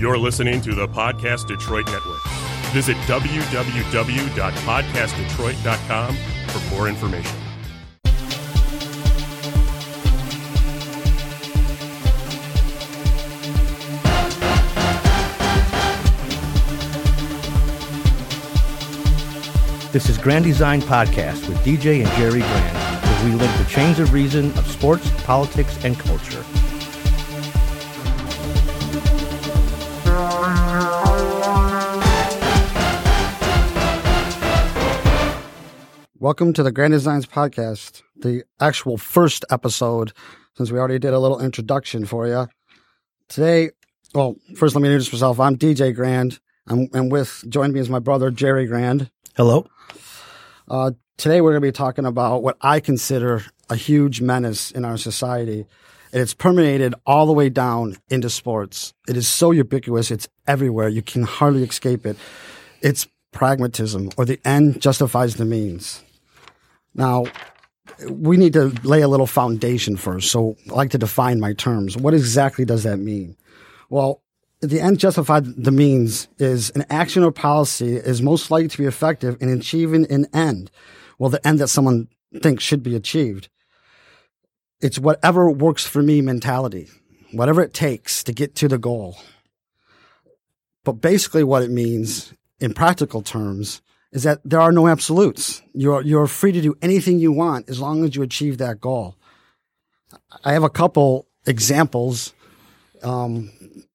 You're listening to the Podcast Detroit Network. Visit www.podcastdetroit.com for more information. This is Grand Design Podcast with DJ and Jerry Grand, where we link the chains of reason of sports, politics, and culture. Welcome to the Grand Designs Podcast, the actual first episode, since we already did a little introduction for you. Today, well, first let me introduce myself. I'm DJ Grand. I'm and with joining me is my brother Jerry Grand. Hello. Uh, today we're going to be talking about what I consider a huge menace in our society. And it's permeated all the way down into sports. It is so ubiquitous. It's everywhere. You can hardly escape it. It's pragmatism or the end justifies the means. Now, we need to lay a little foundation first. So I like to define my terms. What exactly does that mean? Well, the end justified the means is an action or policy is most likely to be effective in achieving an end. Well, the end that someone thinks should be achieved. It's whatever works for me mentality, whatever it takes to get to the goal. But basically what it means in practical terms is that there are no absolutes. You're, you're free to do anything you want as long as you achieve that goal. I have a couple examples um,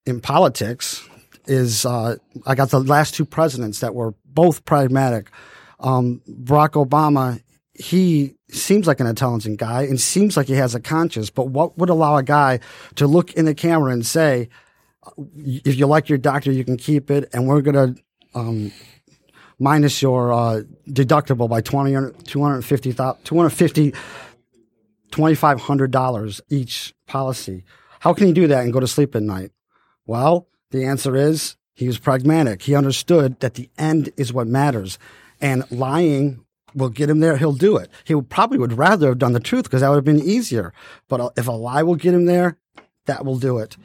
in politics. Is uh, I got the last two presidents that were both pragmatic. Um, Barack Obama, he seems like an intelligent guy and seems like he has a conscience, but what would allow a guy to look in the camera and say, if you like your doctor, you can keep it, and we're going to um, minus your uh, deductible by 20, 250, 250 $2,500 each policy. How can he do that and go to sleep at night? Well, the answer is he was pragmatic. He understood that the end is what matters. And lying will get him there. He'll do it. He probably would rather have done the truth because that would have been easier. But if a lie will get him there, that will do it.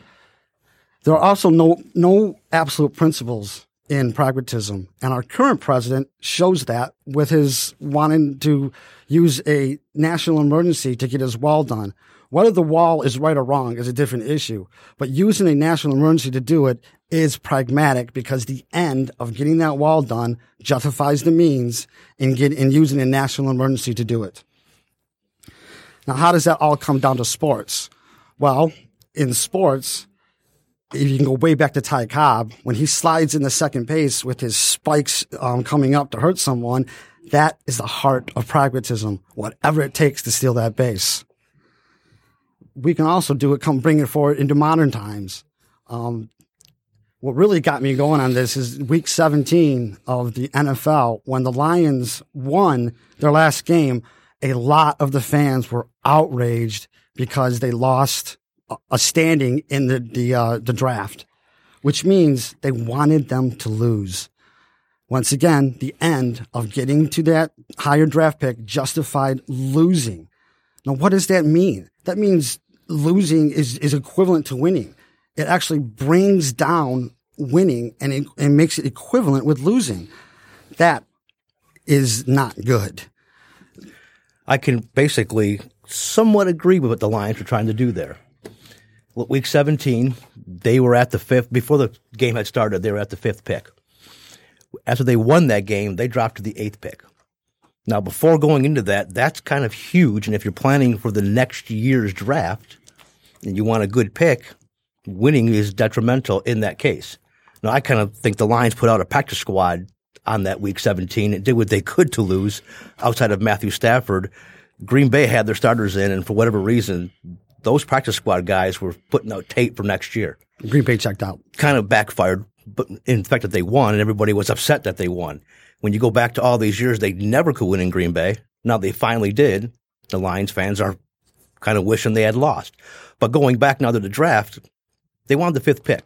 There are also no, no absolute principles in pragmatism. And our current president shows that with his wanting to use a national emergency to get his wall done. Whether the wall is right or wrong is a different issue, but using a national emergency to do it is pragmatic because the end of getting that wall done justifies the means in, get, in using a national emergency to do it. Now, how does that all come down to sports? Well, in sports, if you can go way back to Ty Cobb, when he slides in the second base with his spikes um, coming up to hurt someone, that is the heart of pragmatism. Whatever it takes to steal that base. We can also do it, come bring it forward into modern times. Um, what really got me going on this is week 17 of the NFL when the Lions won their last game. A lot of the fans were outraged because they lost a standing in the the uh, the draft, which means they wanted them to lose. Once again, the end of getting to that higher draft pick justified losing. Now, what does that mean? That means losing is is equivalent to winning. It actually brings down winning and it, makes it equivalent with losing. That is not good. I can basically somewhat agree with what the Lions were trying to do there week 17, they were at the fifth, before the game had started, they were at the fifth pick. After they won that game, they dropped to the eighth pick. Now, before going into that, that's kind of huge. And if you're planning for the next year's draft and you want a good pick, winning is detrimental in that case. Now, I kind of think the Lions put out a practice squad on that week 17 and did what they could to lose outside of Matthew Stafford. Green Bay had their starters in, and for whatever reason, those practice squad guys were putting out tape for next year. Green Bay checked out. Kind of backfired, but in fact that they won and everybody was upset that they won. When you go back to all these years, they never could win in Green Bay. Now they finally did. The Lions fans are kind of wishing they had lost. But going back now to the draft, they wanted the fifth pick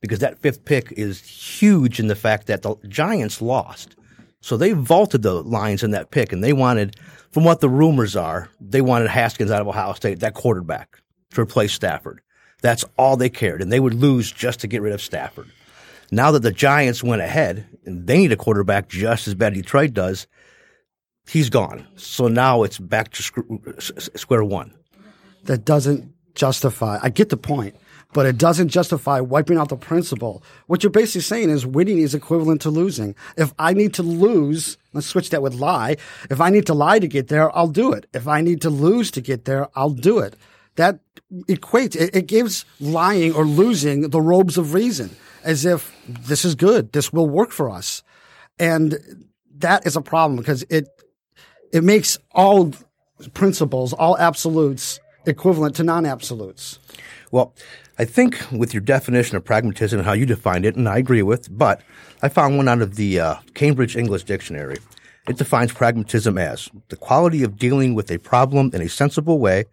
because that fifth pick is huge in the fact that the Giants lost. So they vaulted the Lions in that pick and they wanted – from what the rumors are, they wanted Haskins out of Ohio State, that quarterback, to replace Stafford. That's all they cared, and they would lose just to get rid of Stafford. Now that the Giants went ahead and they need a quarterback just as bad as Detroit does, he's gone. So now it's back to square one. That doesn't justify. I get the point, but it doesn't justify wiping out the principle. What you're basically saying is winning is equivalent to losing. If I need to lose, let's switch that with lie. If I need to lie to get there, I'll do it. If I need to lose to get there, I'll do it. That equates, it, it gives lying or losing the robes of reason as if this is good. This will work for us. And that is a problem because it, it makes all principles, all absolutes equivalent to non-absolutes. Well, I think with your definition of pragmatism and how you defined it, and I agree with, but I found one out of the uh, Cambridge English Dictionary. It defines pragmatism as the quality of dealing with a problem in a sensible way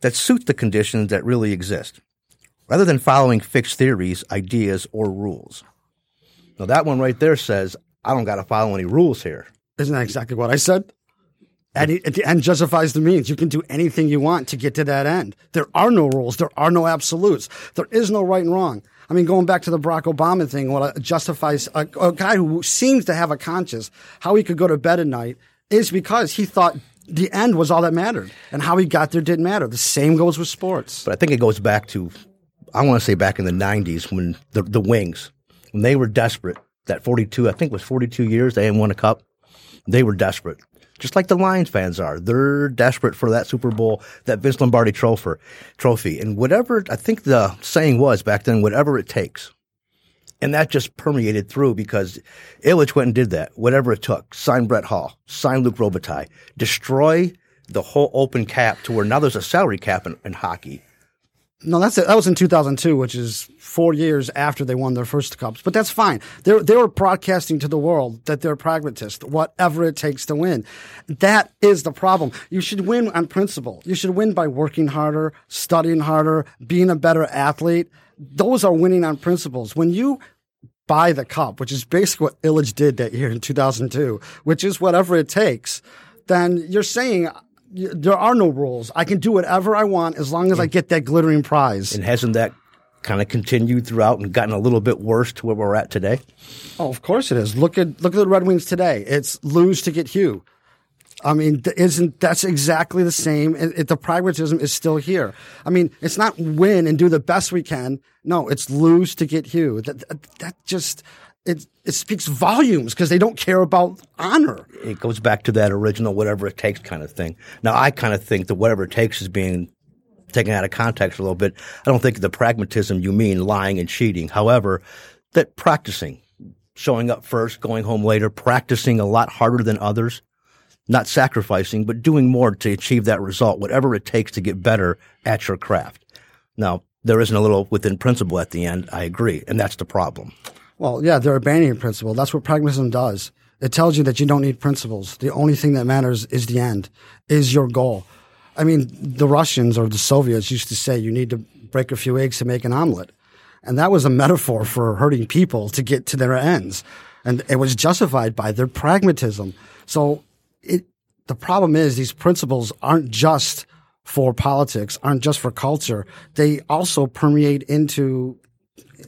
that suits the conditions that really exist, rather than following fixed theories, ideas, or rules. Now, that one right there says, I don't got to follow any rules here. Isn't that exactly what I said? And the end justifies the means. You can do anything you want to get to that end. There are no rules. There are no absolutes. There is no right and wrong. I mean, going back to the Barack Obama thing, what justifies a, a guy who seems to have a conscience, how he could go to bed at night is because he thought the end was all that mattered, and how he got there didn't matter. The same goes with sports. But I think it goes back to, I want to say back in the '90s when the the Wings, when they were desperate. That 42, I think, was 42 years they hadn't won a cup. They were desperate just like the Lions fans are. They're desperate for that Super Bowl, that Vince Lombardi trophy, trophy. And whatever, I think the saying was back then, whatever it takes. And that just permeated through because Ilitch went and did that, whatever it took. Sign Brett Hull, sign Luc Robitaille, destroy the whole open cap to where now there's a salary cap in, in hockey. No, that's it. That was in 2002, which is four years after they won their first cups. But that's fine. They they were broadcasting to the world that they're pragmatists, whatever it takes to win. That is the problem. You should win on principle. You should win by working harder, studying harder, being a better athlete. Those are winning on principles. When you buy the cup, which is basically what Ilitch did that year in 2002, which is whatever it takes, then you're saying there are no rules. I can do whatever I want as long as I get that glittering prize. And hasn't that kind of continued throughout and gotten a little bit worse to where we're at today? Oh, of course it is. Look at look at the Red Wings today. It's lose to get Hugh. I mean, isn't that's exactly the same? It, it, the pragmatism is still here. I mean, it's not win and do the best we can. No, it's lose to get Hugh. That that, that just it it speaks volumes because they don't care about honor. It goes back to that original whatever it takes kind of thing. Now I kind of think that whatever it takes is being taken out of context a little bit. I don't think the pragmatism you mean lying and cheating. However, that practicing, showing up first, going home later, practicing a lot harder than others, not sacrificing, but doing more to achieve that result, whatever it takes to get better at your craft. Now, there isn't a little within principle at the end. I agree. And that's the problem. Well, yeah, they're abandoning principle. That's what pragmatism does. It tells you that you don't need principles. The only thing that matters is the end, is your goal. I mean, the Russians or the Soviets used to say you need to break a few eggs to make an omelet. And that was a metaphor for hurting people to get to their ends. And it was justified by their pragmatism. So it, the problem is these principles aren't just for politics, aren't just for culture. They also permeate into,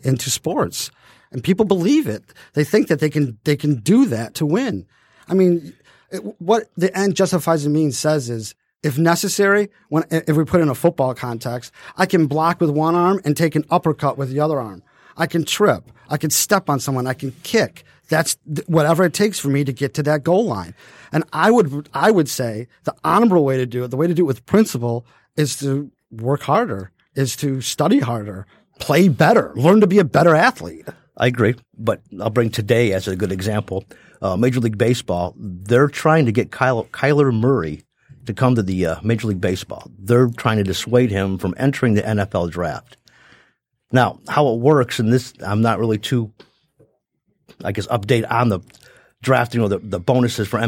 into sports and people believe it. They think that they can they can do that to win. I mean, it, what the end justifies the means says is if necessary, when if we put in a football context, I can block with one arm and take an uppercut with the other arm. I can trip. I can step on someone. I can kick. That's th- whatever it takes for me to get to that goal line. And I would I would say the honorable way to do it, the way to do it with principle, is to work harder, is to study harder, play better, learn to be a better athlete. I agree, but I'll bring today as a good example. Uh, Major League Baseball, they're trying to get Kyle, Kyler Murray to come to the uh, Major League Baseball. They're trying to dissuade him from entering the NFL draft. Now, how it works, and this, I'm not really too, I guess, update on the drafting or the, the bonuses for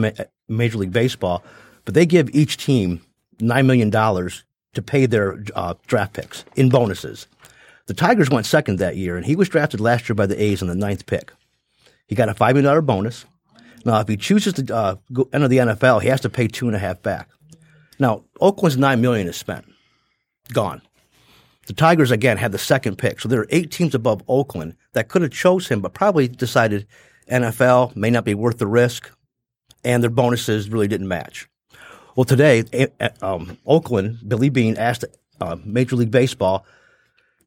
Major League Baseball, but they give each team $9 million to pay their uh, draft picks in bonuses. The Tigers went second that year, and he was drafted last year by the A's in the ninth pick. He got a $5 million bonus. Now, if he chooses to uh, go, enter the NFL, he has to pay two and a half back. Now, Oakland's 9 million is spent, gone. The Tigers again had the second pick, so there are eight teams above Oakland that could have chose him, but probably decided NFL may not be worth the risk, and their bonuses really didn't match. Well, today, um, Oakland, Billy Beane asked uh, Major League Baseball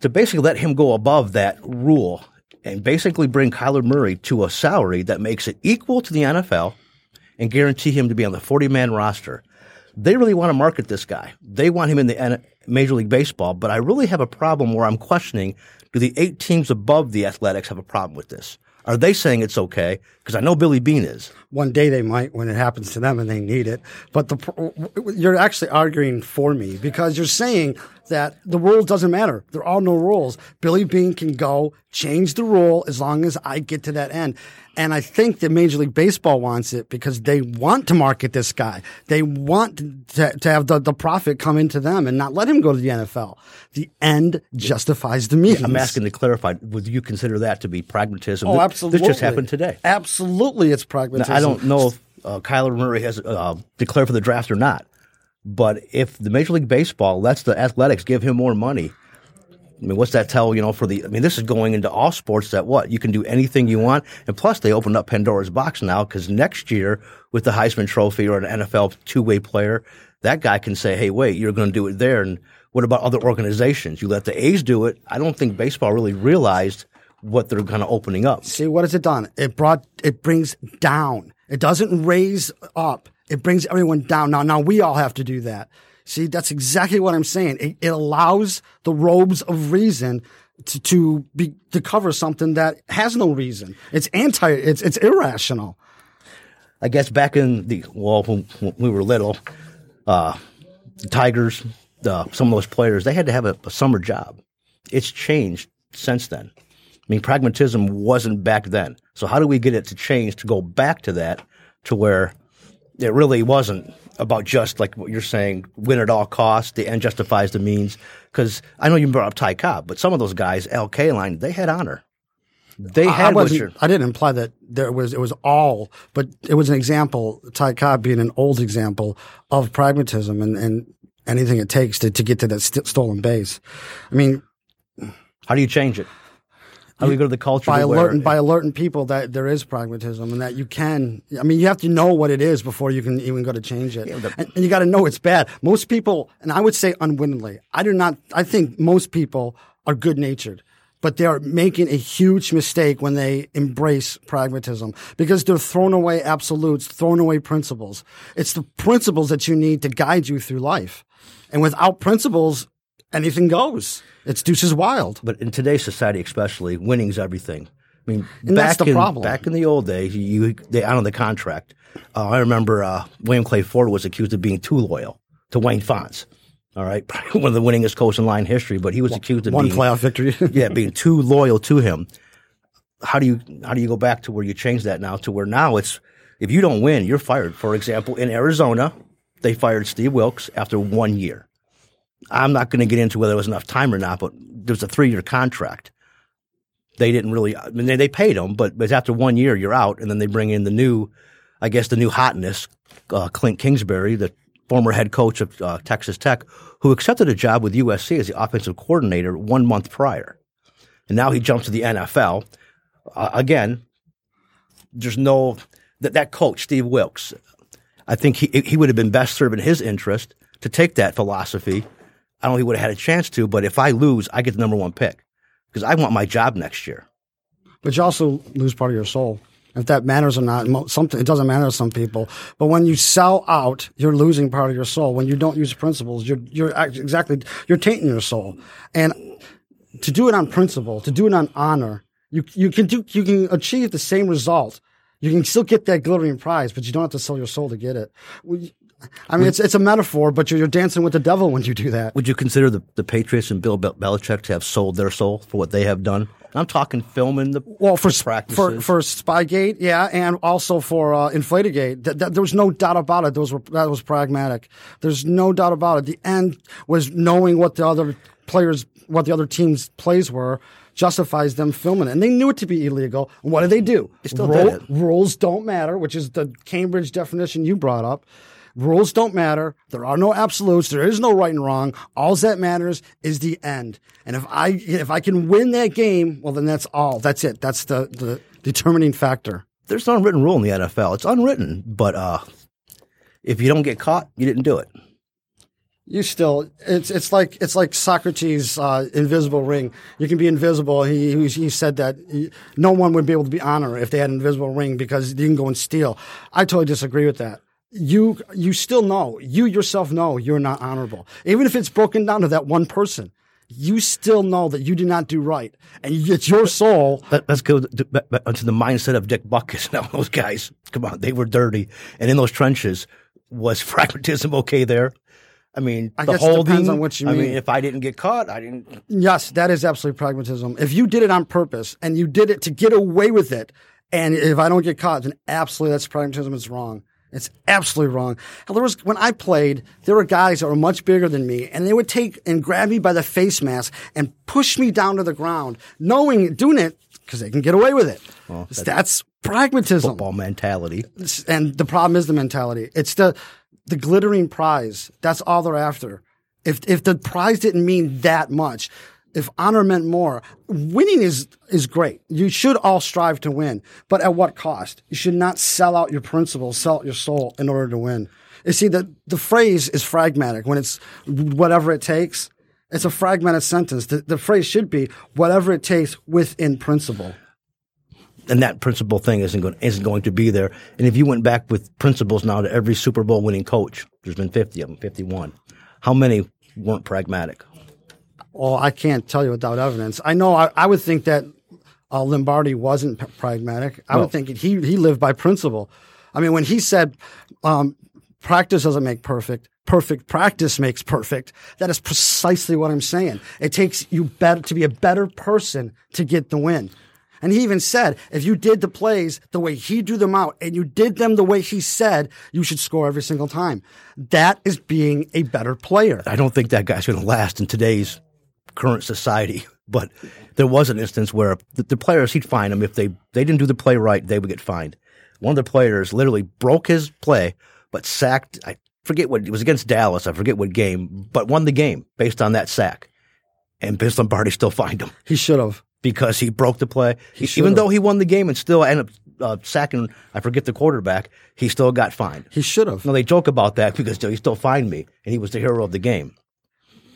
to basically let him go above that rule and basically bring Kyler Murray to a salary that makes it equal to the NFL and guarantee him to be on the 40 man roster. They really want to market this guy. They want him in the Major League Baseball, but I really have a problem where I'm questioning do the eight teams above the Athletics have a problem with this? Are they saying it's okay? Because I know Billy Beane is. One day they might when it happens to them and they need it. But the, you're actually arguing for me because you're saying that the rule doesn't matter. There are no rules. Billy Beane can go change the rule as long as I get to that end. And I think that Major League Baseball wants it because they want to market this guy. They want to, to have the, the profit come into them and not let him go to the NFL. The end justifies the means. I'm asking to clarify. Would you consider that to be pragmatism? Oh, absolutely. This just happened today. Absolutely, it's pragmatism. Now, I don't know if uh, Kyler Murray has uh, declared for the draft or not. But if the Major League Baseball lets the Athletics give him more money, I mean, what's that tell, you know, for the, I mean, this is going into all sports that what? You can do anything you want. And plus, they opened up Pandora's box now because next year with the Heisman Trophy or an NFL two way player, that guy can say, hey, wait, you're going to do it there. And what about other organizations? You let the A's do it. I don't think baseball really realized what they're kind of opening up. See, what has it done? It brought, it brings down. It doesn't raise up. It brings everyone down. Now, now we all have to do that. See, that's exactly what I'm saying. It, it allows the robes of reason to, to be to cover something that has no reason. It's anti. It's it's irrational. I guess back in the well, when, when we were little, uh, the Tigers, uh, some of those players, they had to have a, a summer job. It's changed since then. I mean, pragmatism wasn't back then. So how do we get it to change to go back to that, to where it really wasn't about just like what you're saying, win at all costs. The end justifies the means. Because I know you brought up Ty Cobb, but some of those guys, Al Kaline, they had honor. They had. I, I, I, didn't imply that there was it was all, but it was an example. Ty Cobb being an old example of pragmatism and, and anything it takes to, to get to that st- stolen base. I mean, how do you change it? How do we go to the culture by alerting by alerting people that there is pragmatism and that you can. I mean, you have to know what it is before you can even go to change it, yeah, the, and, and, you got to know it's bad. Most people, and I would say unwittingly, I do not. I think most people are good natured. But they are making a huge mistake when they embrace pragmatism because they're throwing away absolutes, throwing away principles. It's the principles that you need to guide you through life. And without principles, anything goes. It's deuces wild. But in today's society, especially, winning's everything. I mean, and back in, problem. back in the old days, you they out on the contract. Uh, I remember uh, William Clay Ford was accused of being too loyal to Wayne Fontes. All right, one of the winningest coaches in line history, but he was accused of one being, playoff victory. yeah, being too loyal to him. How do you how do you go back to where you change that now to where now it's if you don't win, you're fired. For example, in Arizona, they fired Steve Wilks after one year. I'm not going to get into whether there was enough time or not, but there was a three year contract. They didn't really, I mean, they, they paid him, but, but after one year, you're out. And then they bring in the new, I guess, the new hotness, uh, Clint Kingsbury, the former head coach of uh, Texas Tech, who accepted a job with USC as the offensive coordinator one month prior. And now he jumps to the NFL. Uh, again, there's no, that, that coach, Steve Wilks, I think he, he would have been best served in his interest to take that philosophy I don't think he would have had a chance to. But if I lose, I get the number one pick because I want my job next year. But you also lose part of your soul. If that matters or not, it doesn't matter to some people. But when you sell out, you're losing part of your soul. When you don't use principles, you're you're exactly you're tainting your soul. And to do it on principle, to do it on honor, you you can do you can achieve the same result. You can still get that glittering prize, but you don't have to sell your soul to get it. I mean, would, it's it's a metaphor, but you're, you're, dancing with the devil when you do that. Would you consider the, the Patriots and Bill Belichick to have sold their soul for what they have done? I'm talking filming the well for practices. for for Spygate, yeah, and also for uh, Inflategate. Th- th- there was no doubt about it. Those were that was pragmatic. There's no doubt about it. The end was knowing what the other players, what the other team's plays were, justifies them filming it. And they knew it to be illegal. And what did they do? They still Ro- did it. Rules don't matter, which is the Cambridge definition you brought up Rules don't matter. There are no absolutes. There is no right and wrong. All that matters is the end. And if I if I can win that game, well, then that's all. That's it. That's the the determining factor. There's an unwritten rule in the NFL. It's unwritten, but uh, if you don't get caught, you didn't do it. You still, it's it's like it's like Socrates' uh, invisible ring. You can be invisible. He he said that he, no one would be able to be honored if they had an invisible ring because you can go and steal. I totally disagree with that. You you still know you yourself know you're not honorable, even if it's broken down to that one person. You still know that you did not do right, and it's your soul. Let, us go to, to the mindset of Dick Butkus. Now those guys, come on, they were dirty, and in those trenches was pragmatism okay there? I mean, I the guess holding. it depends on what you mean. I mean. mean, if I didn't get caught, I didn't. Yes, that is absolutely pragmatism. If you did it on purpose and you did it to get away with it, and if I don't get caught, then absolutely that's pragmatism. It's wrong. It's absolutely wrong. Hell, there was when I played, there were guys that were much bigger than me, and they would take and grab me by the face mask and push me down to the ground, knowing doing it because they can get away with it. that's, pragmatism. Football mentality. And the problem is the mentality. It's the the glittering prize. That's all they're after. If if the prize didn't mean that much, if honor meant more, winning is is great. You should all strive to win, but at what cost? You should not sell out your principles, sell out your soul in order to win. You see, the the phrase is fragmatic. When it's whatever it takes, it's a fragmented sentence. The, the phrase should be whatever it takes within principle and that principle thing isn't going isn't going to be there. And if you went back with principles now to every Super Bowl winning coach, there's been 50 of them, 51. How many weren't pragmatic? Well, I can't tell you without evidence. I know. I, I would think that uh, Lombardi wasn't p- pragmatic. I No. would think he he lived by principle. I mean, when he said um, practice doesn't make perfect, perfect practice makes perfect. That is precisely what I'm saying. It takes you better to be a better person to get the win. And he even said, if you did the plays the way he drew them out and you did them the way he said, you should score every single time. That is being a better player. I don't think that guy's going to last in today's current society. But there was an instance where the, the players, he'd fine them if they, they didn't do the play right, they would get fined. One of the players literally broke his play, but sacked, I forget what, it was against Dallas, I forget what game, but won the game based on that sack. And Vince Lombardi still fined him He should have. because he broke the play. He Even though he won the game and still ended up uh, sacking, I forget the quarterback, he still got fined. He should have. No, they joke about that because he still fined me, and he was the hero of the game.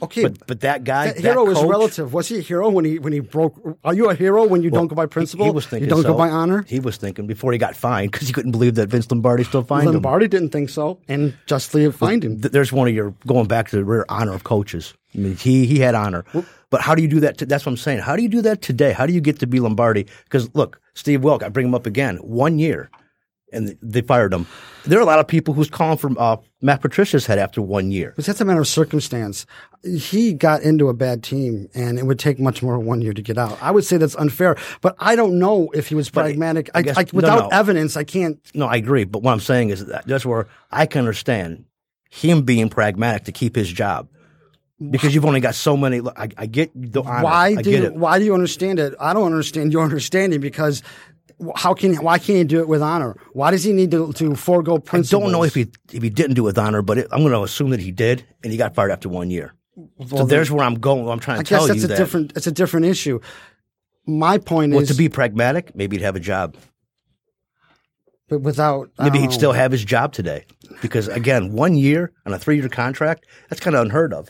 Okay, But but that guy, that that hero is coach, relative. Was he a hero when he when he broke? Are you a hero when you don't go by principle? He, was thinking you don't so. go by honor. He was thinking before he got fined because he couldn't believe that Vince Lombardi still fined him. Lombardi didn't think so, and justly fined him. Th- There's one of your going back to the real honor of coaches. I mean, he he had honor, but how do you do that? To, that's what I'm saying. How do you do that today? How do you get to be Lombardi? Because look, Steve Wilk, I bring him up again. One year, and they fired him. There are a lot of people who's calling from uh, Matt Patricia's head after one year. But that's a matter of circumstance. He got into a bad team, and it would take much more than one year to get out. I would say that's unfair, but I don't know if he was pragmatic. I I, guess- I, no, without no. evidence, I can't. No, I agree. But what I'm saying is that that's where I can understand him being pragmatic to keep his job. Because you've only got so many. Look, I, I get the honor. Why do get you, it. why do you understand it? I don't understand your understanding because how can why can't he do it with honor? Why does he need to, to forego principle? I don't know if he if he didn't do it with honor, but it, I'm going to assume that he did, and he got fired after one year. so there's where I'm going. I'm trying to I tell guess that's you a that. different. It's a different issue. My point well, is to be pragmatic, maybe he'd have a job. but without Maybe he'd know. still have his job today. Because again, one year on a three year contract, that's kind of unheard of.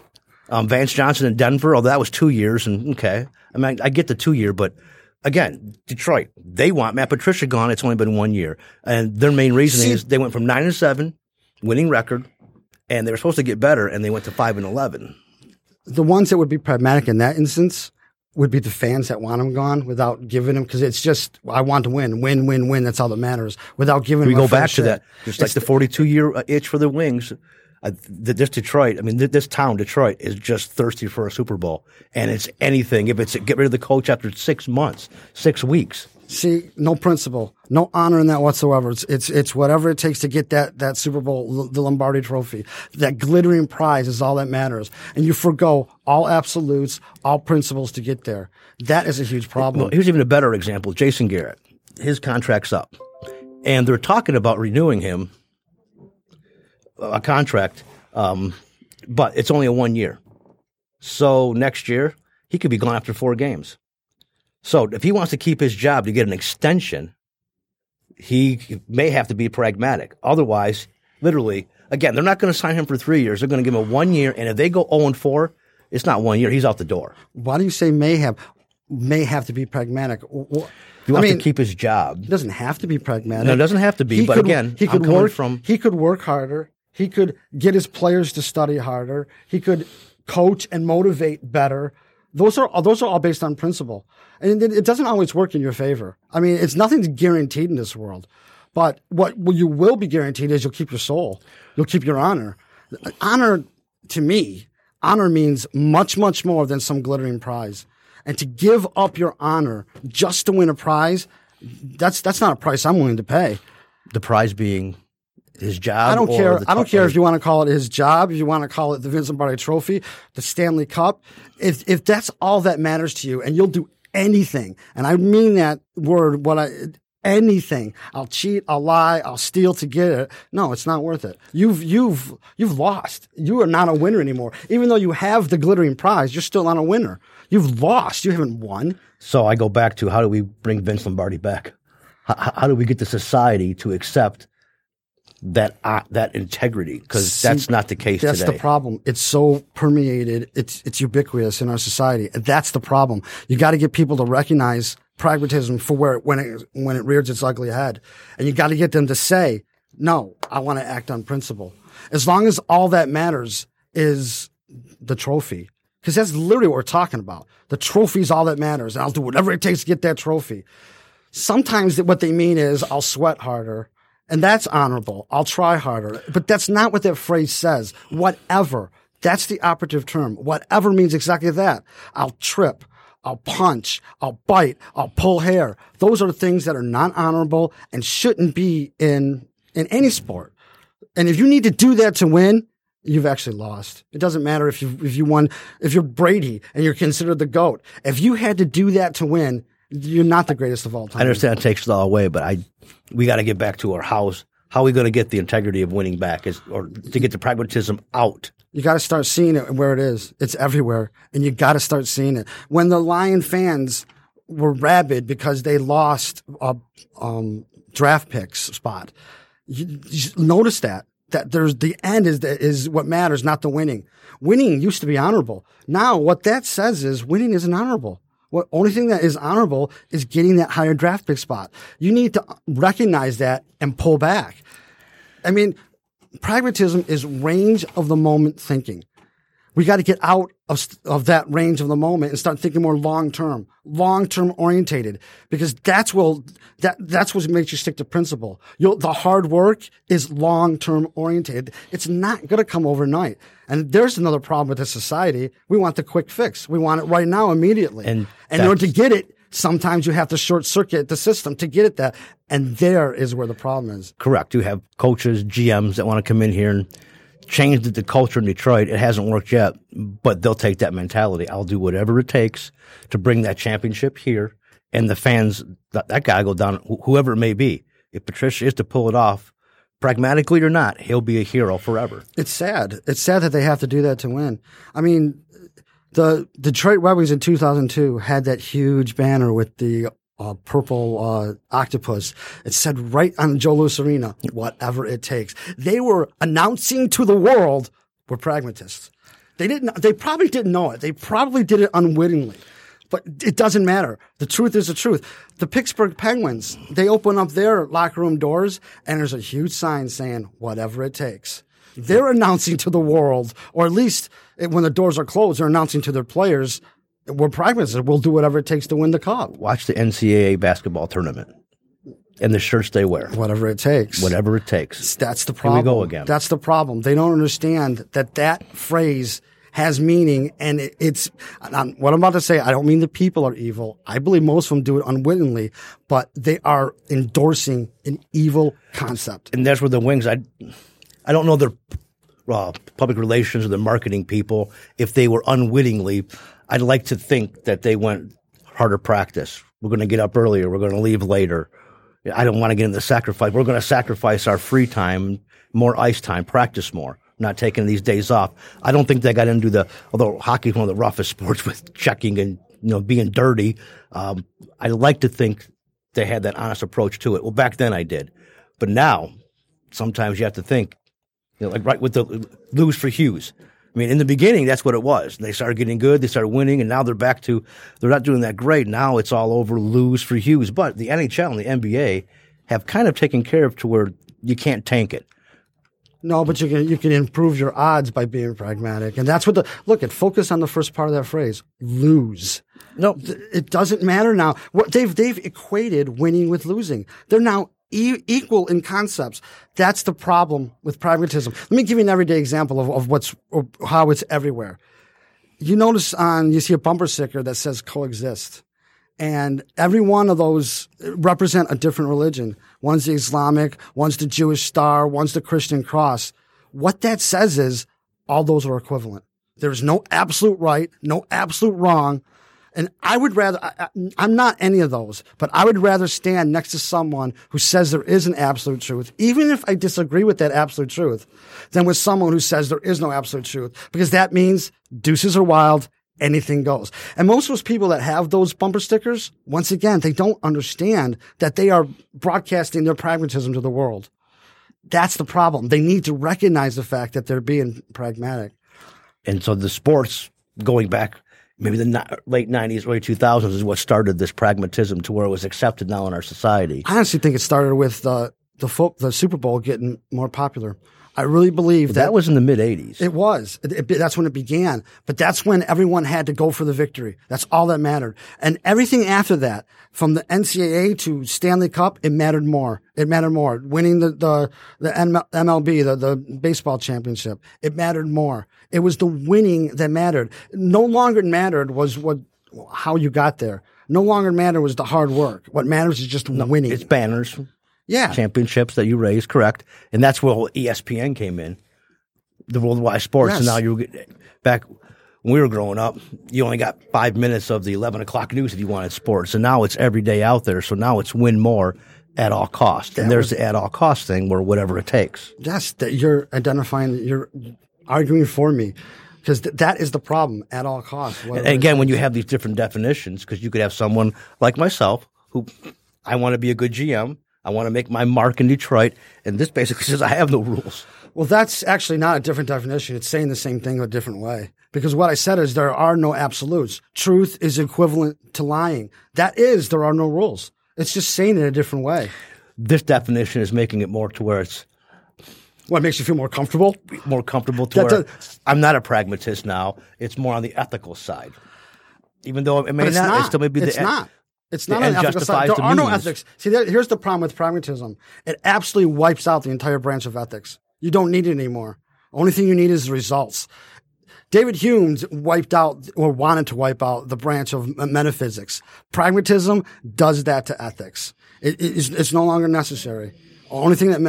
Um, Vance Johnson in Denver, although that was two years, and okay, I mean, I get the two year, but again, Detroit, they want Matt Patricia gone. It's only been one year, and their main reason See- is they went from nine and seven, winning record, and they were supposed to get better, and they went to five and eleven. the ones that would be pragmatic in that instance would be the fans that want him gone without giving him because it's just I want to win, win, win, win. That's all that matters. Without giving We go back to that, just like the 42 year itch for the Wings. Uh, this Detroit, I mean, th- this town, Detroit, is just thirsty for a Super Bowl, and it's anything. If it's get rid of the coach after six months, six weeks, See, no principle, no honor in that whatsoever. It's it's it's whatever it takes to get that that Super Bowl, the Lombardi Trophy, that glittering prize is all that matters, and you forego all absolutes, all principles to get there. That is a huge problem. Well, here's even a better example: Jason Garrett. His contract's up, and they're talking about renewing him a contract, um, but it's only a one year. So next year he could be gone after four games. So if he wants to keep his job to get an extension, he may have to be pragmatic. Otherwise, literally, again, they're not going to sign him for three years. They're going to give him a one year, and if they go zero and four, it's not one year. He's out the door. Why do you say may have? May have to be pragmatic. He wants to keep his job. He doesn't have to be pragmatic. No, it doesn't have to be. He but could, again, he could work from He could work harder. He could get his players to study harder. He could coach and motivate better. Those are those are all based on principle, and it, it doesn't always work in your favor. I mean, it's nothing's guaranteed in this world, but what you will be guaranteed is you'll keep your soul, you'll keep your honor. Honor, to me, honor means much much more than some glittering prize, and to give up your honor just to win a prize, that's that's not a price I'm willing to pay. the prize being his job. I don't care. I don't care if you want to call it his job, if you want to call it the Vince Lombardi Trophy, the Stanley Cup. If if that's all that matters to you, and you'll do anything, and I mean that word, what I anything. I'll cheat, I'll lie, I'll steal to get it. No, it's not worth it. You've you've you've lost. You are not a winner anymore. Even though you have the glittering prize, you're still not a winner. You've lost. You haven't won. So I go back to how do we bring Vince Lombardi back? How, how do we get the society to accept that uh, that integrity? Because that's not the case That's today. the problem. It's so permeated. It's it's ubiquitous in our society. That's the problem. You got to get people to recognize pragmatism for where when it when it rears its ugly head, and you got to get them to say, "No, I want to act on principle." As long as all that matters is the trophy, because that's literally what we're talking about. The trophy is all that matters, and I'll do whatever it takes to get that trophy. Sometimes what they mean is I'll sweat harder. And that's honorable. I'll try harder. But that's not what that phrase says. Whatever. That's the operative term. Whatever means exactly that. I'll trip. I'll punch. I'll bite. I'll pull hair. Those are things that are not honorable and shouldn't be in, in any sport. And if you need to do that to win, you've actually lost. It doesn't matter if you, if you won, if you're Brady and you're considered the GOAT. If you had to do that to win, you're not the greatest of all time. I understand it takes it all away, but I we got to get back to our house. How are we going to get the integrity of winning back? Is or to get the pragmatism out? You got to start seeing it where it is. It's everywhere, and you got to start seeing it. When the Lion fans were rabid because they lost a um, draft picks spot, you, you notice that that there's the end is the, is what matters, not the winning. Winning used to be honorable. Now, what that says is winning isn't honorable. What only thing that is honorable is getting that higher draft pick spot. You need to recognize that and pull back. I mean, pragmatism is range of the moment thinking. We got to get out of, of that range of the moment and start thinking more long term, long term orientated, because that's what that that's what makes you stick to principle. You'll, the hard work is long term orientated. It's not going to come overnight. And there's another problem with this society. We want the quick fix. We want it right now, immediately. And and in order to get it, sometimes you have to short circuit the system to get it that. And there is where the problem is. Correct. You have coaches, GMs that want to come in here and change the, culture in Detroit. It hasn't worked yet, but they'll take that mentality. I'll do whatever it takes to bring that championship here, and the fans that, that guy go down, wh- whoever it may be. If Patricia is to pull it off, pragmatically or not, he'll be a hero forever. It's sad. It's sad that they have to do that to win. I mean, the Detroit Red Wings in 2002 had that huge banner with the uh, purple uh, octopus. It said right on Joe Arena, whatever it takes. They were announcing to the world we're pragmatists. They didn't. They probably didn't know it. They probably did it unwittingly. But it doesn't matter. The truth is the truth. The Pittsburgh Penguins, they open up their locker room doors and there's a huge sign saying, whatever it takes. They're announcing to the world, or at least when the doors are closed, they're announcing to their players, we're pragmatists. We'll do whatever it takes to win the cup. Watch the NCAA basketball tournament and the shirts they wear, Whatever it takes. whatever it takes. That's the Here problem. we go again. That's the problem. They don't understand that that phrase has meaning and it, it's I'm- what I'm about to say. I don't mean the people are evil. I believe most of them do it unwittingly, but they are endorsing an evil concept. and that's where the wings. I, I don't know their uh, public relations or their marketing people. If they were unwittingly, I'd like to think that they went harder practice. We're going to get up earlier. We're going to leave later. I don't want to get into the sacrifice. We're going to sacrifice our free time, more ice time, practice more, not taking these days off. I don't think they got into the, although hockey's one of the roughest sports with checking and, you know, being dirty. Um, I like to think they had that honest approach to it. Well, back then I did. But now, sometimes you have to think, you know, like right with the lose for Hughes. I mean, in the beginning, that's what it was. They started getting good, they started winning, and now they're back to they're not doing that great. Now it's all over lose for Hughes. But the NHL and the NBA have kind of taken care of to where you can't tank it. No, but you can you can improve your odds by being pragmatic, and that's what the look at. Focus on the first part of that phrase: lose. No, it doesn't matter now. What they've they've equated winning with losing. They're now e- equal in concepts. That's the problem with pragmatism. Let me give you an everyday example of, of what's of how it's everywhere. You notice on you see a bumper sticker that says coexist. And every one of those represent a different religion. One's the Islamic, one's the Jewish star, one's the Christian cross. What that says is all those are equivalent. There's no absolute right, no absolute wrong. And I would rather, I, am not any of those, but I would rather stand next to someone who says there is an absolute truth, even if I disagree with that absolute truth, than with someone who says there is no absolute truth, because that means deuces are wild, anything goes. And most of those people that have those bumper stickers, once again, they don't understand that they are broadcasting their pragmatism to the world. That's the problem. They need to recognize the fact that they're being pragmatic. And so the sports going back maybe the late 90s, early 2000s is what started this pragmatism to where it was accepted now in our society. I honestly think it started with uh, the, fo- the Super Bowl getting more popular. I really believe that, that was in the mid 80s. It was. It, it, that's when it began. But that's when everyone had to go for the victory. That's all that mattered. And everything after that, from the NCAA to Stanley Cup, it mattered more. It mattered more. Winning the, the, the MLB, the, the baseball championship, it mattered more. It was the winning that mattered. No longer mattered was what, how you got there. No longer mattered was the hard work. What matters is just no, winning. It's banners yeah. championships that you raised, correct? And that's where ESPN came in, the worldwide sports. Yes. And now you get back when we were growing up, you only got five minutes of the eleven o'clock news if you wanted sports. And now it's every day out there. So now it's win more at all cost. And there's was, the at all cost thing where whatever it takes. Yes, that you're identifying, you're arguing for me because th- that is the problem at all costs. And again, when you have these different definitions, because you could have someone like myself who I want to be a good GM. I want to make my mark in Detroit. And this basically says I have no rules. Well, that's actually not a different definition. It's saying the same thing a different way. Because what I said is there are no absolutes. Truth is equivalent to lying. That is, there are no rules. It's just saying it a different way. This definition is making it more to where it's what makes you feel more comfortable? More comfortable to that where does, I'm not a pragmatist now. It's more on the ethical side. Even though it may not, not, it still may be it's the not. It's not an ethical side. There are no ethics. See, here's the problem with pragmatism. It absolutely wipes out the entire branch of ethics. You don't need it anymore. Only thing you need is results. David Hume wiped out or wanted to wipe out the branch of metaphysics. Pragmatism does that to ethics. It, it's, it's, no longer necessary. Only thing that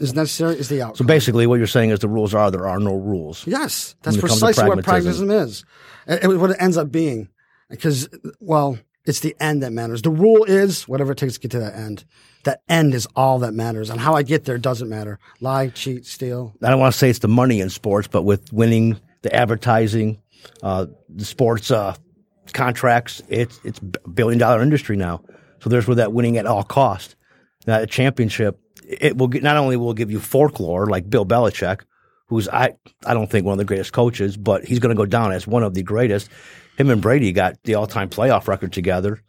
is necessary is the outcome. So basically, what you're saying is the rules are there are no rules. Yes, that's precisely what pragmatism is. It, it, what it ends up being. Because, well, it's the end that matters. The rule is whatever it takes to get to that end. That end is all that matters. And how I get there doesn't matter. Lie, cheat, steal. I don't want to say it's the money in sports, but with winning the advertising, uh, the sports uh, contracts, it's it's billion dollar industry now. So there's where that winning at all cost. Now a championship, it will get, not only will give you folklore like Bill Belichick, who's I I don't think one of the greatest coaches, but he's going to go down as one of the greatest him and Brady got the all time playoff record together.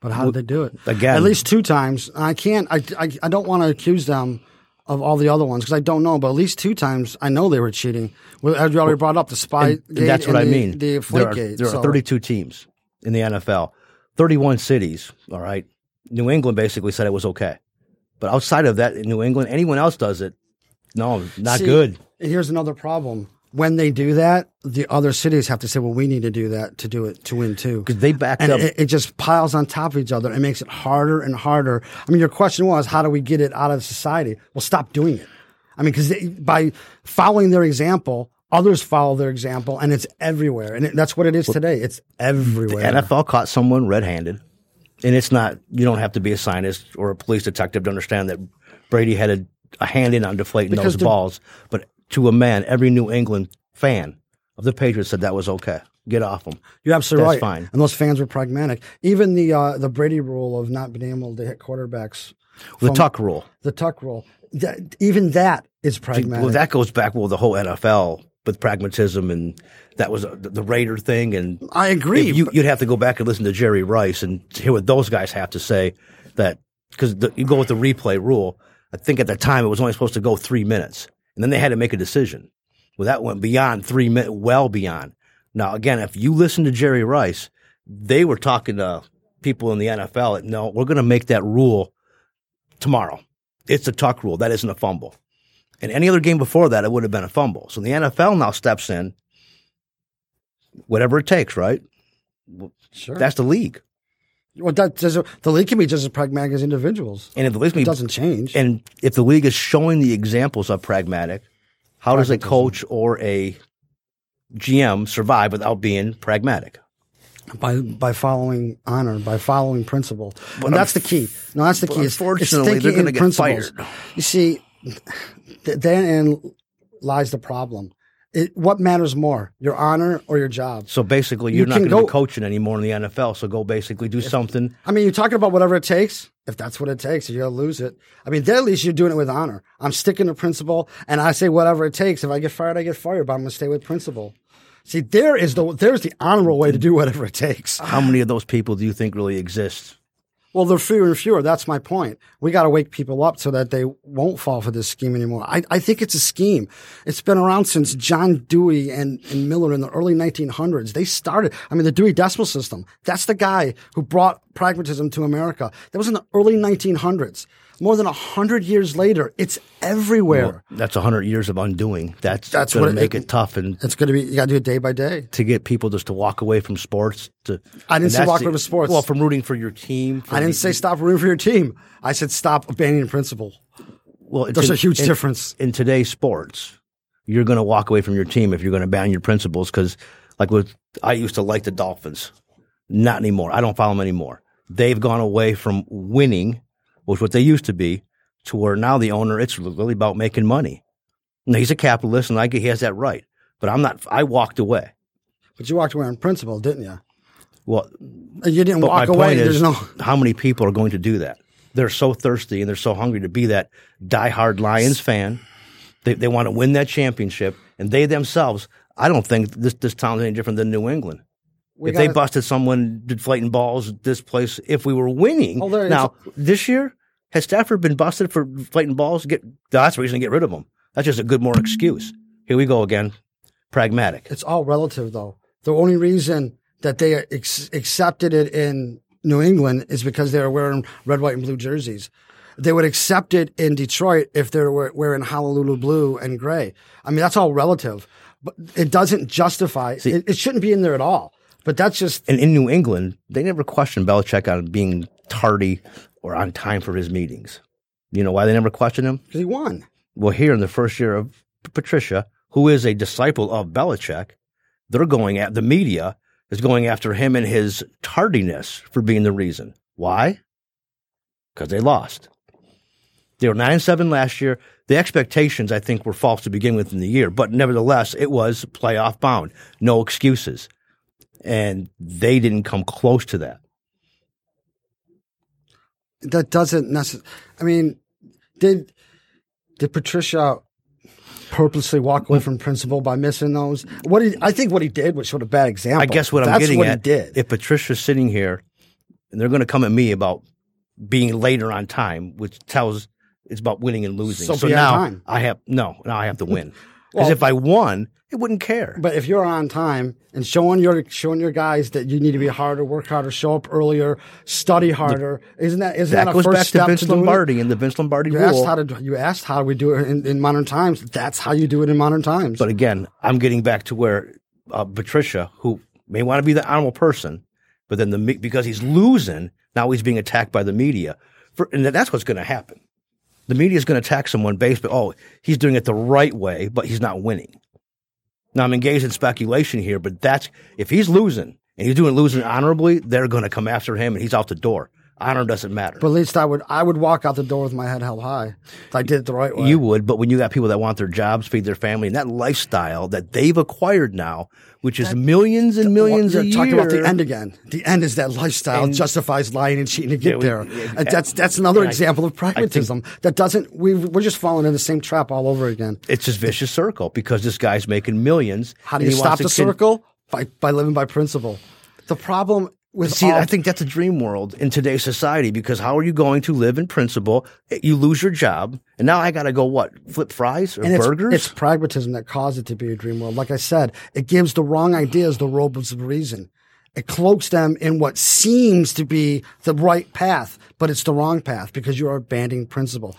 But how did they do it? Again, at least two times. I can't. I I, I don't want to accuse them of all the other ones because I don't know. But at least two times, I know they were cheating. As you already brought up, the spy. And, and that's what I the, mean. The there are, gate, there so. are 32 teams in the NFL, 31 cities. All right, New England basically said it was okay, but outside of that, in New England, anyone else does it. No, not See, good. Here's another problem when they do that, the other cities have to say, "Well, we need to do that to do it to win too." Because they back and up. It, it, just piles on top of each other. It makes it harder and harder. I mean, your question was, how do we get it out of society? Well, stop doing it. I mean, because by following their example, others follow their example, and it's everywhere. And it, that's what it is today. It's everywhere. The NFL caught someone red-handed. And it's not, you don't have to be a scientist or a police detective to understand that Brady had a, a hand in on deflating Because those balls. But to a man, every New England fan of the Patriots said that was okay. Get off them. You're absolutely That's right. fine. And those fans were pragmatic. Even the uh, the Brady rule of not being able to hit quarterbacks, The tuck rule. the tuck rule, that, even that is pragmatic. Well, that goes back with the whole NFL with pragmatism, and that was uh, the, Raider thing. And I agree. you, you'd have to go back and listen to Jerry Rice and hear what those guys have to say. That because you go with the replay rule. I think at the time it was only supposed to go three minutes, and then they had to make a decision. Well, that went beyond three minutes, well beyond. Now, again, if you listen to Jerry Rice, they were talking to people in the NFL. That, no, we're going to make that rule tomorrow. It's a tuck rule. That isn't a fumble. In any other game before that, it would have been a fumble. So the NFL now steps in, whatever it takes, right? sure. That's the league. Well, that does, the league can be just as pragmatic as individuals. And if the league It doesn't change. and if the league is showing the examples of pragmatic, how does a coach or a GM survive without being pragmatic? by by following honor, by following principle, and that's the key. No, that's the key. It's- it's unfortunately, they're gonna get principles. fired. You see, th- therein lies the problem. It, what matters more, your honor or your job? So basically, You you're not going to go- be coaching anymore in the NFL. So go basically do something. I mean, you're talking about whatever it takes. If that's what it takes, you're gonna lose it. I mean, there at least you're doing it with honor. I'm sticking to principle, and I say whatever it takes. If I get fired, I get fired, but I'm gonna stay with principle. See, there is the there's the honorable way to do whatever it takes. How many of those people do you think really exist? Well, they're fewer and fewer. That's my point. We got to wake people up so that they won't fall for this scheme anymore. I, I think it's a scheme. It's been around since John Dewey and, and Miller in the early 1900s. They started, I mean, the Dewey Decimal System. That's the guy who brought pragmatism to America. That was in the early 1900s. More than a hundred years later, it's everywhere. That's hundred years of undoing. That's That's going what to make it tough and it's going to be, you got to do it day by day. to get people just to walk away from sports. To I didn't say walk away from sports. Well, from rooting for your team. I didn't the- say stop rooting for your team. I said stop abandoning principle. Well, it's There's in- a huge in- difference. in today's sports. You're going to walk away from your team if you're going to ban your principles. Because, like, with I used to like the Dolphins, not anymore. I don't follow them anymore. They've gone away from winning, which what they used to be, to where now the owner it's really about making money. Now, he's a capitalist, and I he has that right. But I'm not. I walked away. But you walked away on principle, didn't you? Well, You didn't walk my away. point There's no. how many people are going to do that? They're so thirsty and they're so hungry to be that diehard Lions fan. They, they want to win that championship, and they themselves. I don't think this this town's any different than New England. We if they busted someone deflating balls, at this place. If we were winning Oh, now this year, has Stafford been busted for deflating balls? Get that's the reason to get rid of him. That's just a good more excuse. Here we go again, pragmatic. It's all relative, though. The only reason that they ex- accepted it in New England is because they were wearing red, white, and blue jerseys. They would accept it in Detroit if they were wearing Honolulu blue and gray. I mean, that's all relative, but it doesn't justify. it, it shouldn't be in there at all. But that's just And in New England, they never questioned Belichick on being tardy or on time for his meetings. You know why they never questioned him? because he won. Well, here in the first year of Patricia, who is a disciple of Belichick, they're going at the media is going after him and his tardiness for being the reason. Why? Because they lost. They were nine and seven last year. The expectations, I think, were false to begin with in the year, but nevertheless, it was playoff bound. No excuses, and they didn't come close to that. That doesn't necessarily. I mean, did did Patricia purposely walk away from principle by missing those? What he, I think what he did was sort of bad example. I guess what I'm That's getting what at, he did. if Patricia's sitting here and they're going to come at me about being later on time, which tells it's about winning and losing. So So, now time. I have no, now I have to win. Because Well- if I won, it wouldn't care. But if you're on time and showing your showing your guys that you need to be harder, work harder, show up earlier, study harder, isn't that isn't that that, a goes first back to Vince to? Lombardi and the Vince Lombardi You rule. asked how to you asked how we do it in, in modern times. That's how you do it in modern times. But again, I'm getting back to where uh, Patricia, who may want to be the honorable person, but then the because he's losing, now he's being attacked by the media. For, and that's what's going to happen. The media is going to attack someone based, but oh, he's doing it the right way, but he's not winning. Now I'm engaged in speculation here, but that's if he's losing and he's doing losing honorably, they're going to come after him, and he's out the door. honor doesn't matter. But at least I would I would walk out the door with my head held high. If I did it the right way. You would, but when you got people that want their jobs, feed their family, and that lifestyle that they've acquired now, which is millions and millions You're a talking year. about the end again. The end is that lifestyle And- justifies lying and cheating to get Yeah, we- there. yeah, uh, And that's that's another and I- example of pragmatism that doesn't. We we're just falling in the same trap all over again. It's this vicious circle because this guy's making millions. How do you stop the circle? By by living by principle. The problem with See, all, I think that's a dream world in today's society because how are you going to live in principle? You lose your job, and now I got to go what flip fries or and it's, burgers? it's pragmatism that caused it to be a dream world. Like I said, it gives the wrong ideas the robes of reason. It cloaks them in what seems to be the right path, but it's the wrong path because you are abandoning principle.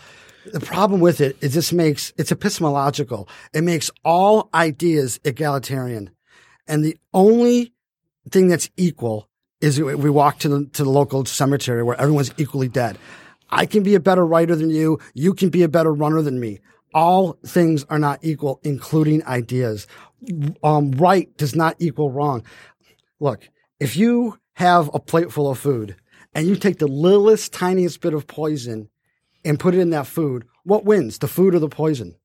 The problem with it is this makes it's epistemological. It makes all ideas egalitarian, and the only thing that's equal is we walk to the to the local cemetery where everyone's equally dead. I can be a better writer than you. You can be a better runner than me. All things are not equal, including ideas. Um, right does not equal wrong. Look, if you have a plate full of food and you take the littlest, tiniest bit of poison and put it in that food, what wins? The food or the poison?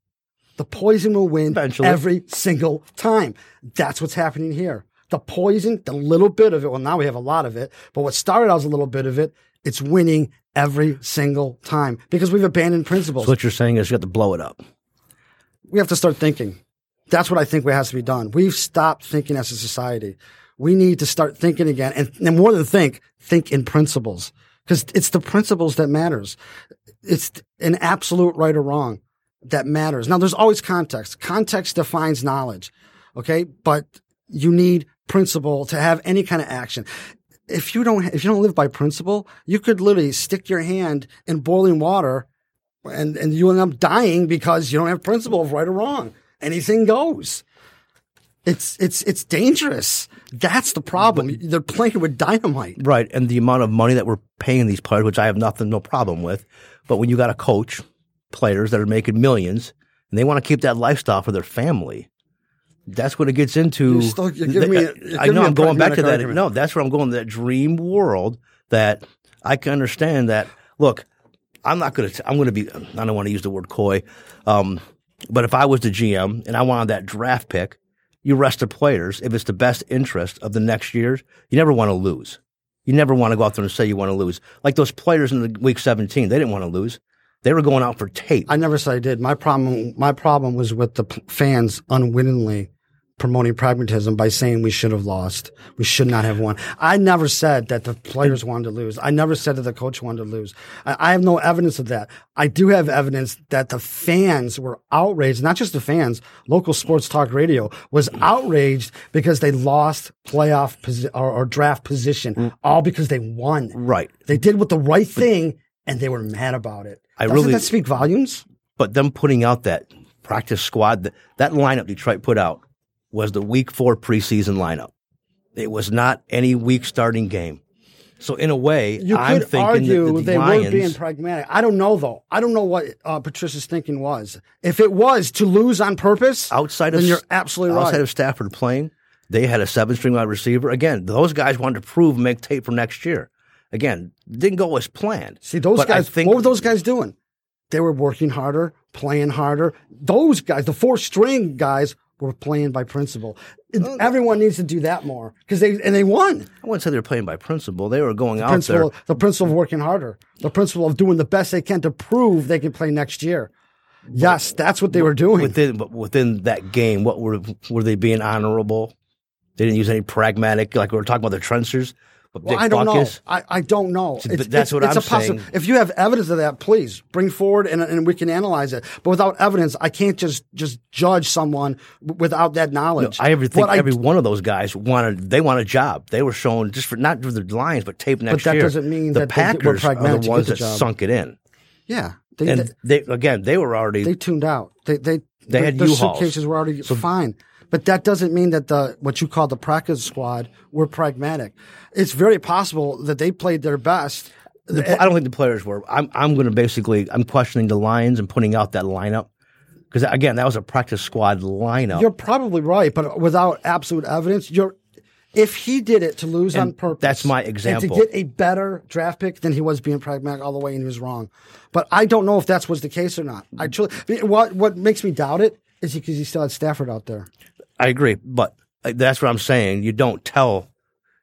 The poison will win Eventually. every single time. That's what's happening here. The poison, the little bit of it, well, now we have a lot of it, but what started out as a little bit of it, it's winning every single time because we've abandoned principles. so what you're saying is you have to blow it up. we have to start thinking. That's what I think has to be done. We've stopped thinking as a society. We need to start thinking again, and, and more than think, think in principles because it's the principles that matters. It's an absolute right or wrong that matters. Now, there's always context. Context defines knowledge. Okay, but you need principle to have any kind of action. If you don't, if you don't live by principle, you could literally stick your hand in boiling water and and you end up dying because you don't have principle of right or wrong. Anything goes. It's it's it's dangerous. That's the problem. They're playing with dynamite. Right. And the amount of money that we're paying these players, which I have nothing, no problem with. But when you got a coach, players that are making millions, and they want to keep that lifestyle for their family, that's what it gets into. You're still- you're giving me I know I'm going back to that. argument. No, that's where I'm going. That dream world that I can understand that. Look, I'm not going to. I'm going to be. I don't want to use the word coy, um, but if I was the GM and I wanted that draft pick, you rest the players if it's the best interest of the next year. You never want to lose. You never want to go out there and say you want to lose. Like those players in the week 17, they didn't want to lose. They were going out for tape. I never said I did. My problem my problem was with the p- fans unwittingly promoting pragmatism by saying we should have lost. We should not have won. I never said that the players wanted to lose. I never said that the coach wanted to lose. I, I have no evidence of that. I do have evidence that the fans were outraged, not just the fans, local sports talk radio was outraged because they lost playoff posi- or, or draft position, mm. all because they won. right. They did what the right thing and they were mad about it. I Doesn't really- that speak volumes? But them putting out that practice squad, that, that lineup Detroit put out was the week four preseason lineup. It was not any week starting game. So in a way, You I'm could thinking argue that the they Lions, were being pragmatic. I don't know though. I don't know what uh, Patricia's thinking was. If it was to lose on purpose, outside of then you're absolutely outside right. of Stafford playing, they had a seven string wide receiver. Again, those guys wanted to prove make tape for next year. Again, didn't go as planned. See those But guys. think- what were those guys doing? They were working harder, playing harder. Those guys, the four string guys, were playing by principle. Oh, Everyone needs to do that more because they and they won. I wouldn't say they were playing by principle. They were going out there. the principle of working harder, the principle of doing the best they can to prove they can play next year. Yes, that's what they were doing. within but within that game, what were were they being honorable? They didn't use any pragmatic, like we were talking about the Trenchers. Well, I don't know. I, I don't know. but that's what I'm a possi- saying. If you have evidence of that, please bring forward and, and we can analyze it. But without evidence, I can't just just judge someone without that knowledge. I ever think What I- every one of those guys wanted they want a job. They were shown just for not for the Lions, but tape next year. But that year. doesn't mean the that they were Packers are the ones get that job. sunk it in. yeah, they, And they they again, they were already they tuned out. They they They had their U-Hauls. suitcases were already fine. But that doesn't mean that the what you call the practice squad were pragmatic. It's very possible that they played their best. I don't think the players were. I'm I'm going to basically I'm questioning the Lions and putting out that lineup because again that was a practice squad lineup. You're probably right, but without absolute evidence, you're if he did it to lose on purpose, that's my and example. to get a better draft pick, than he was being pragmatic all the way, and he was wrong. But I don't know if that was the case or not. I truly, what what makes me doubt it is because he still had Stafford out there. I agree, but uh, that's what I'm saying. You don't tell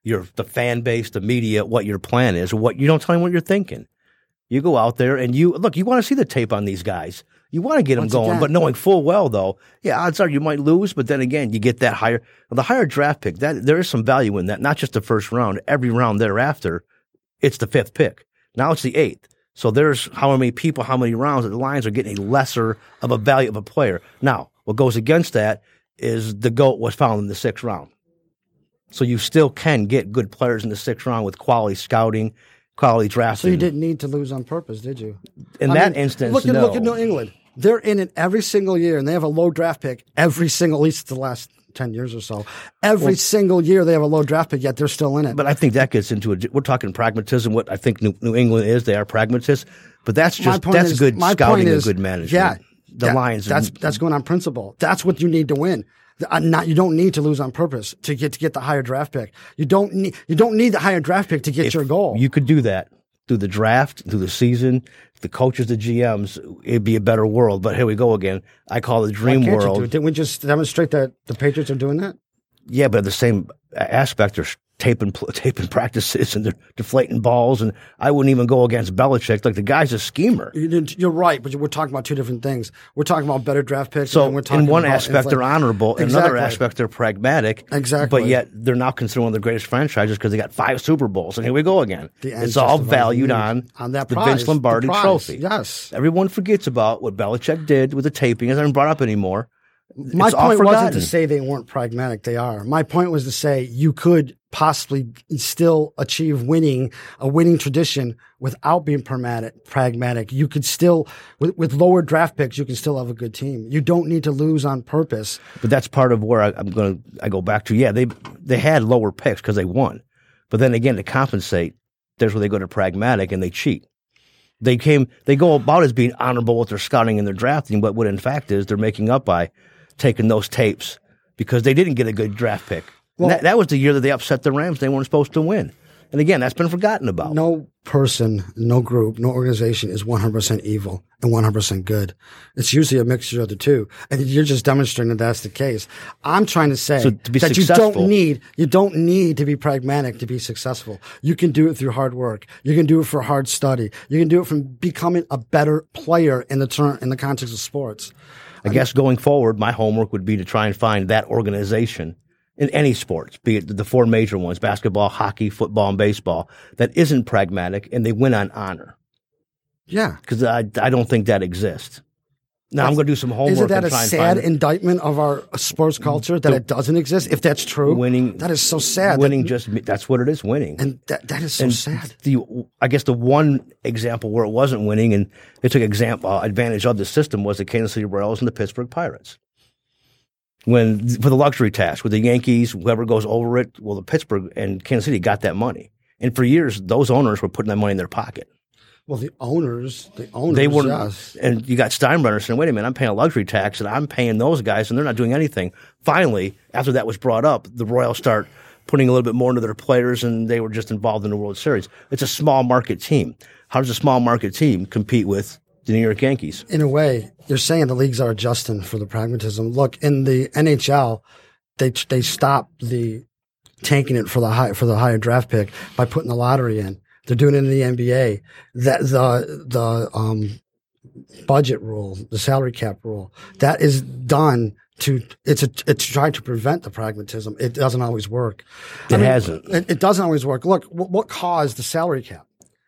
your the fan base, the media, what your plan is, what you don't tell them what you're thinking. You go out there and you look. You want to see the tape on these guys. You want to get them Once going, again- but knowing full well though, yeah, odds are you might lose. But then again, you get that higher, the higher draft pick. That there is some value in that. Not just the first round. Every round thereafter, it's the fifth pick. Now it's the eighth. So there's how many people, how many rounds that the Lions are getting a lesser of a value of a player. Now, what goes against that is the GOAT was found in the sixth round. So you still can get good players in the sixth round with quality scouting, quality drafting. So you didn't need to lose on purpose, did you? in I that mean, instance, look at no. look at New England. They're in it every single year, and they have a low draft pick every single, at least the last ten years or so. Every single year they have a low draft pick, yet they're still in it. But I think that gets into a. We're talking pragmatism. What I think New, New England is, they are pragmatists. But that's just that's is- good scouting point and good management. Yeah, the that- Lions. That's that's going on principle. That's what you need to win. Uh, Not you don't need to lose on purpose to get to get the higher draft pick. You don't need you don't need the higher draft pick to get your goal. You could do that through the draft, through the season. The coaches, the GMs, it'd be a better world. But here we go again. I call it dream world. Didn't we just demonstrate that the Patriots are doing that? Yeah, but the same aspect, they're taping taping practices and they're deflating balls. And I wouldn't even go against Belichick. Like the guy's a schemer. You're right, but we're talking about two different things. We're talking about better draft picks. So and we're talking in one about aspect, they're honorable. In another aspect, they're pragmatic. Exactly. But yet they're now considered one of the greatest franchises because they got five Super Bowls. And here we go again. It's all valued on, On that the prize, Vince the Lombardi prize. trophy. Yes. Everyone forgets about what Belichick did with the taping. It hasn't been brought up anymore. My It's point wasn't to say they weren't pragmatic. They are. My point was to say you could possibly still achieve winning, a winning tradition without being pragmatic. Pragmatic. You could still, with, with lower draft picks, you can still have a good team. You don't need to lose on purpose. But that's part of where I, I'm going to I go back to. Yeah, they they had lower picks because they won, but then again to compensate, there's where they go to pragmatic and they cheat. They came they go about as being honorable with their scouting and their drafting, but what in fact is they're making up by taking those tapes because they didn't get a good draft pick. Well- that, that was the year that they upset the Rams. They weren't supposed to win. And again, that's been forgotten about. No person, no group, no organization is 100% evil and 100% good. It's usually a mixture of the two. And you're just demonstrating that that's the case. I'm trying to say So to that you don't need, you don't need to be pragmatic to be successful. You can do it through hard work. You can do it for hard study. You can do it from becoming a better player in the turn, in the context of sports. I guess going forward, my homework would be to try and find that organization in any sports, be it the four major ones basketball, hockey, football, and baseball that isn't pragmatic and they win on honor. Yeah. Because I, I don't think that exists. Now, I'm going to do some homework Isn't that a sad indictment of our sports culture that it doesn't exist? If that's true, winning. that is so sad. Winning That- just, that's what it is winning. and that, that is so And sad. The, I guess the one example where it wasn't winning and they took example, uh, advantage of the system was the Kansas City Royals and the Pittsburgh Pirates. When for the luxury tax with the Yankees, whoever goes over it, well, the Pittsburgh and Kansas City got that money, and for years those owners were putting that money in their pocket. Well, the owners, the owners, They were, yes. and you got Steinbrenner saying, "Wait a minute, I'm paying a luxury tax, and I'm paying those guys, and they're not doing anything." Finally, after that was brought up, the Royals start putting a little bit more into their players, and they were just involved in the World Series. It's a small market team. How does a small market team compete with the New York Yankees? In a way, you're saying the leagues are adjusting for the pragmatism. Look, in the NHL, they they stopped the tanking it for the high for the higher draft pick by putting the lottery in. They're doing it in the NBA. That the the um, budget rule, the salary cap rule, that is done to it's a it's tried to prevent the pragmatism. It doesn't always work. It hasn't. It, it doesn't always work. Look, what, what caused the salary cap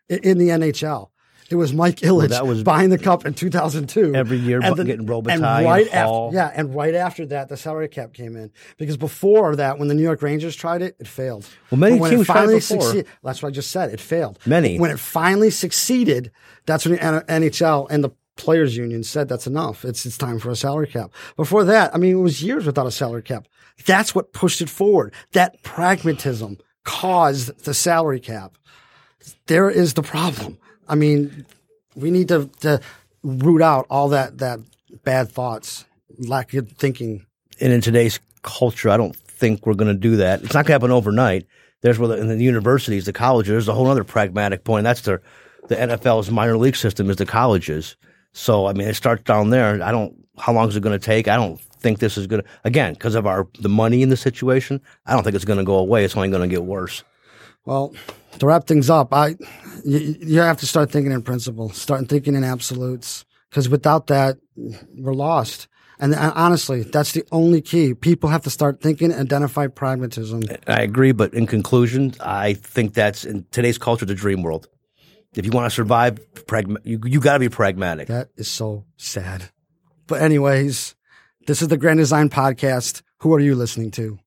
in the NHL? It was Mike Ilitch that was- buying the cup in 2002. Every year, and bu- getting Robitaille and right after, yeah, and right after that, the salary cap came in because before that, when the New York Rangers tried it, it failed. Well, many teams it tried finally before. succeeded, that's what I just said. It failed. Many. When it finally succeeded, that's when the NHL and the players union said that's enough. It's it's time for a salary cap. Before that, I mean, it was years without a salary cap. That's what pushed it forward. That pragmatism caused the salary cap. There is the problem. I mean, we need to, to root out all that that bad thoughts, lack of thinking. And in today's culture, I don't think we're going to do that. It's not going to happen overnight. There's where the, in the universities, the colleges, there's a whole other pragmatic point. That's the the NFL's minor league system is the colleges. So I mean, it starts down there. I don't. How long is it going to take? I don't think this is going to again because of our the money in the situation. I don't think it's going to go away. It's only going to get worse. Well, to wrap things up, I you, you have to start thinking in principle, start thinking in absolutes, because without that, we're lost. And, and honestly, that's the only key. People have to start thinking, identify pragmatism. I agree, but in conclusion, I think that's in today's culture, the dream world. If you want to survive, pragma- you, you got to be pragmatic. That is so sad. But anyways, this is the Grand Design Podcast. Who are you listening to?